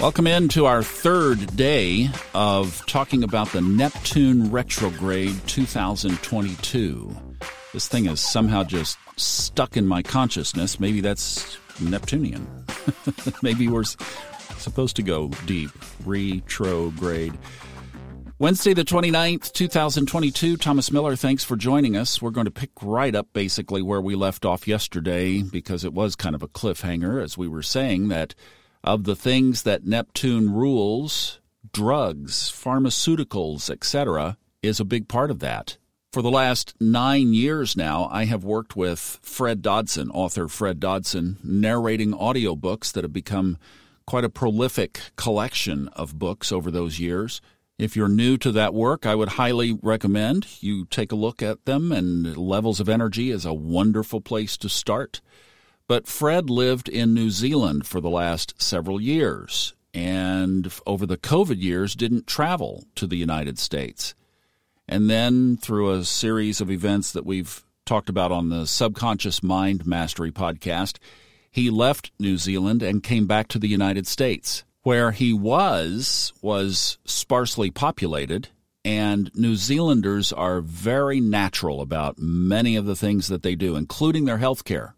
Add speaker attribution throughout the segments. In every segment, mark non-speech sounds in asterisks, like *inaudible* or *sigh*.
Speaker 1: Welcome into our third day of talking about the Neptune retrograde 2022. This thing is somehow just stuck in my consciousness. Maybe that's Neptunian. *laughs* Maybe we're supposed to go deep. Retrograde. Wednesday, the 29th, 2022. Thomas Miller, thanks for joining us. We're going to pick right up basically where we left off yesterday because it was kind of a cliffhanger, as we were saying that of the things that Neptune rules, drugs, pharmaceuticals, etc., is a big part of that. For the last nine years now, I have worked with Fred Dodson, author Fred Dodson, narrating audiobooks that have become quite a prolific collection of books over those years. If you're new to that work, I would highly recommend you take a look at them, and Levels of Energy is a wonderful place to start. But Fred lived in New Zealand for the last several years and over the COVID years didn't travel to the United States. And then through a series of events that we've talked about on the Subconscious Mind Mastery podcast, he left New Zealand and came back to the United States. Where he was was sparsely populated and New Zealanders are very natural about many of the things that they do, including their health care.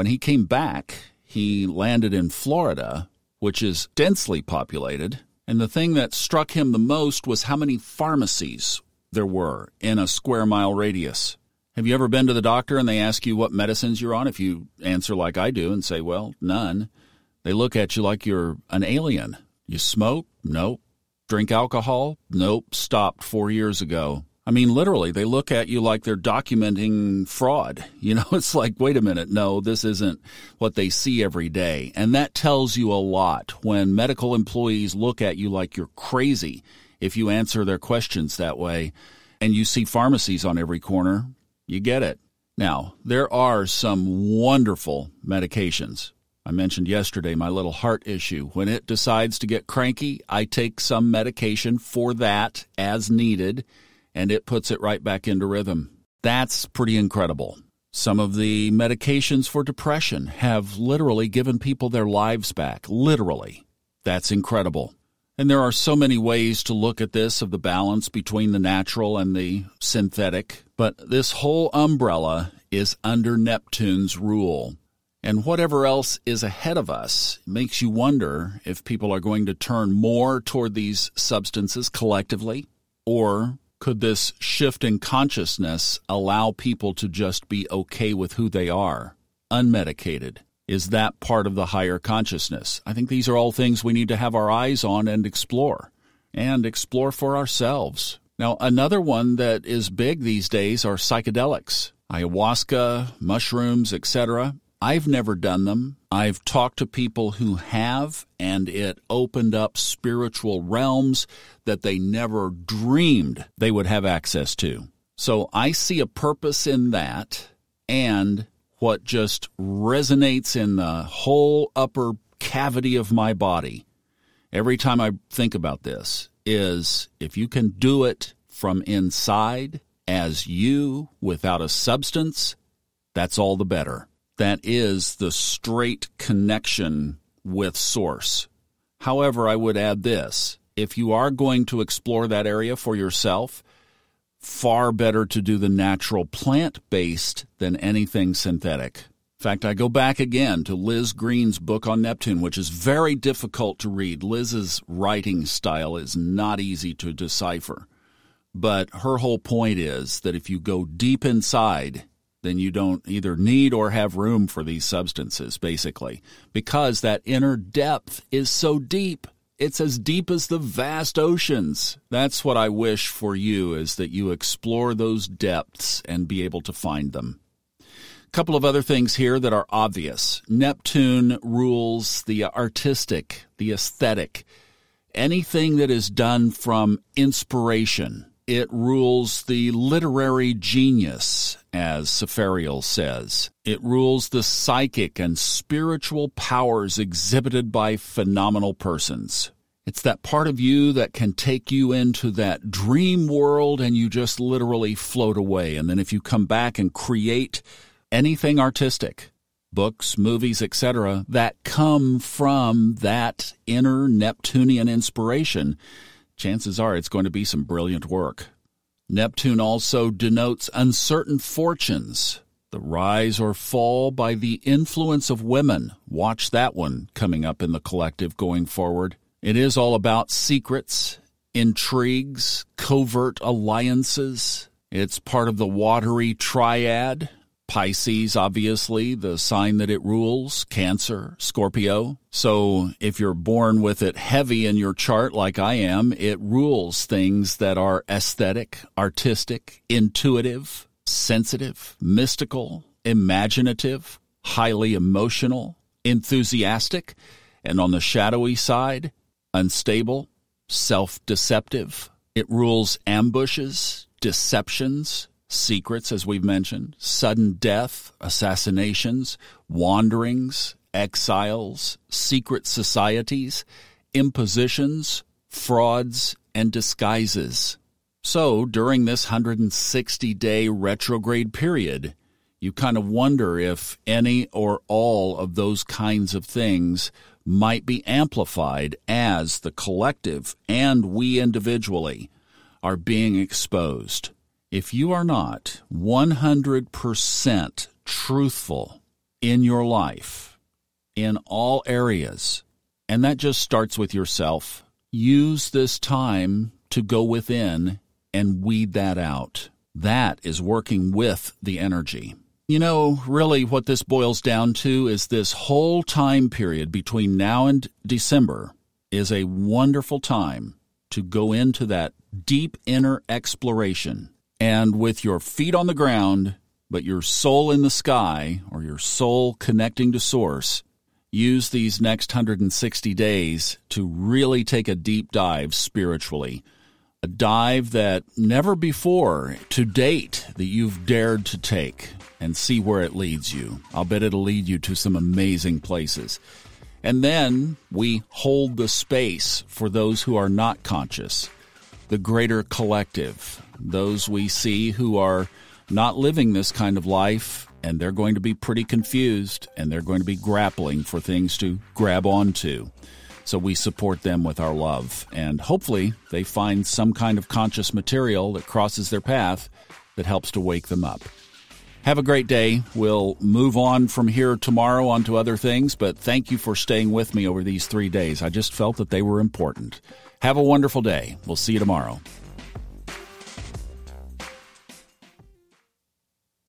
Speaker 1: When he came back, he landed in Florida, which is densely populated. And the thing that struck him the most was how many pharmacies there were in a square mile radius. Have you ever been to the doctor and they ask you what medicines you're on? If you answer like I do and say, well, none, they look at you like you're an alien. You smoke? Nope. Drink alcohol? Nope. Stopped four years ago. I mean, literally, they look at you like they're documenting fraud. *laughs* You know, it's like, wait a minute, no, this isn't what they see every day. And that tells you a lot when medical employees look at you like you're crazy if you answer their questions that way and you see pharmacies on every corner. You get it. Now, there are some wonderful medications. I mentioned yesterday my little heart issue. When it decides to get cranky, I take some medication for that as needed and it puts it right back into rhythm. That's pretty incredible. Some of the medications for depression have literally given people their lives back. Literally. That's incredible. And there are so many ways to look at this of the balance between the natural and the synthetic, but this whole umbrella is under Neptune's rule. And whatever else is ahead of us makes you wonder if people are going to turn more toward these substances collectively or could this shift in consciousness allow people to just be okay with who they are, unmedicated? Is that part of the higher consciousness? I think these are all things we need to have our eyes on and explore, and explore for ourselves. Now, another one that is big these days are psychedelics, ayahuasca, mushrooms, etc. I've never done them. I've talked to people who have, and it opened up spiritual realms that they never dreamed they would have access to. So I see a purpose in that, and what just resonates in the whole upper cavity of my body every time I think about this is if you can do it from inside as you without a substance, that's all the better that is the straight connection with source. However, I would add this if you are going to explore that area for yourself, far better to do the natural plant based than anything synthetic. In fact, I go back again to Liz Greene's book on Neptune, which is very difficult to read. Liz's writing style is not easy to decipher. But her whole point is that if you go deep inside then you don't either need or have room for these substances, basically, because that inner depth is so deep. It's as deep as the vast oceans. That's what I wish for you is that you explore those depths and be able to find them. A couple of other things here that are obvious. Neptune rules the artistic, the aesthetic, anything that is done from inspiration it rules the literary genius, as Sepharial says. It rules the psychic and spiritual powers exhibited by phenomenal persons. It's that part of you that can take you into that dream world and you just literally float away. And then if you come back and create anything artistic, books, movies, etc., that come from that inner Neptunian inspiration, chances are it's going to be some brilliant work. Neptune also denotes uncertain fortunes, the rise or fall by the influence of women. Watch that one coming up in the collective going forward. It is all about secrets, intrigues, covert alliances. It's part of the watery triad Pisces, obviously, the sign that it rules, Cancer, Scorpio. So if you're born with it heavy in your chart, like I am, it rules things that are aesthetic, artistic, intuitive, sensitive, mystical, imaginative, highly emotional, enthusiastic, and on the shadowy side, unstable, self deceptive. It rules ambushes, deceptions, secrets, as we've mentioned, sudden death, assassinations, wanderings, exiles, secret societies, impositions, frauds, and disguises. So, during this 160 day retrograde period, you kind of wonder if any or all of those kinds of things might be amplified as the collective and we individually are being exposed if you are not 100% truthful in your life, in all areas, and that just starts with yourself, use this time to go within and weed that out. That is working with the energy. You know, really what this boils down to is this whole time period between now and December is a wonderful time to go into that deep inner exploration and with your feet on the ground, but your soul in the sky, or your soul connecting to source, use these next 160 days to really take a deep dive spiritually. A dive that never before to date that you've dared to take and see where it leads you. I'll bet it'll lead you to some amazing places. And then we hold the space for those who are not conscious, the greater collective, those we see who are not living this kind of life, and they're going to be pretty confused and they're going to be grappling for things to grab onto. So we support them with our love, and hopefully they find some kind of conscious material that crosses their path that helps to wake them up. Have a great day. We'll move on from here tomorrow onto other things, but thank you for staying with me over these three days. I just felt that they were important. Have a wonderful day. We'll see you tomorrow.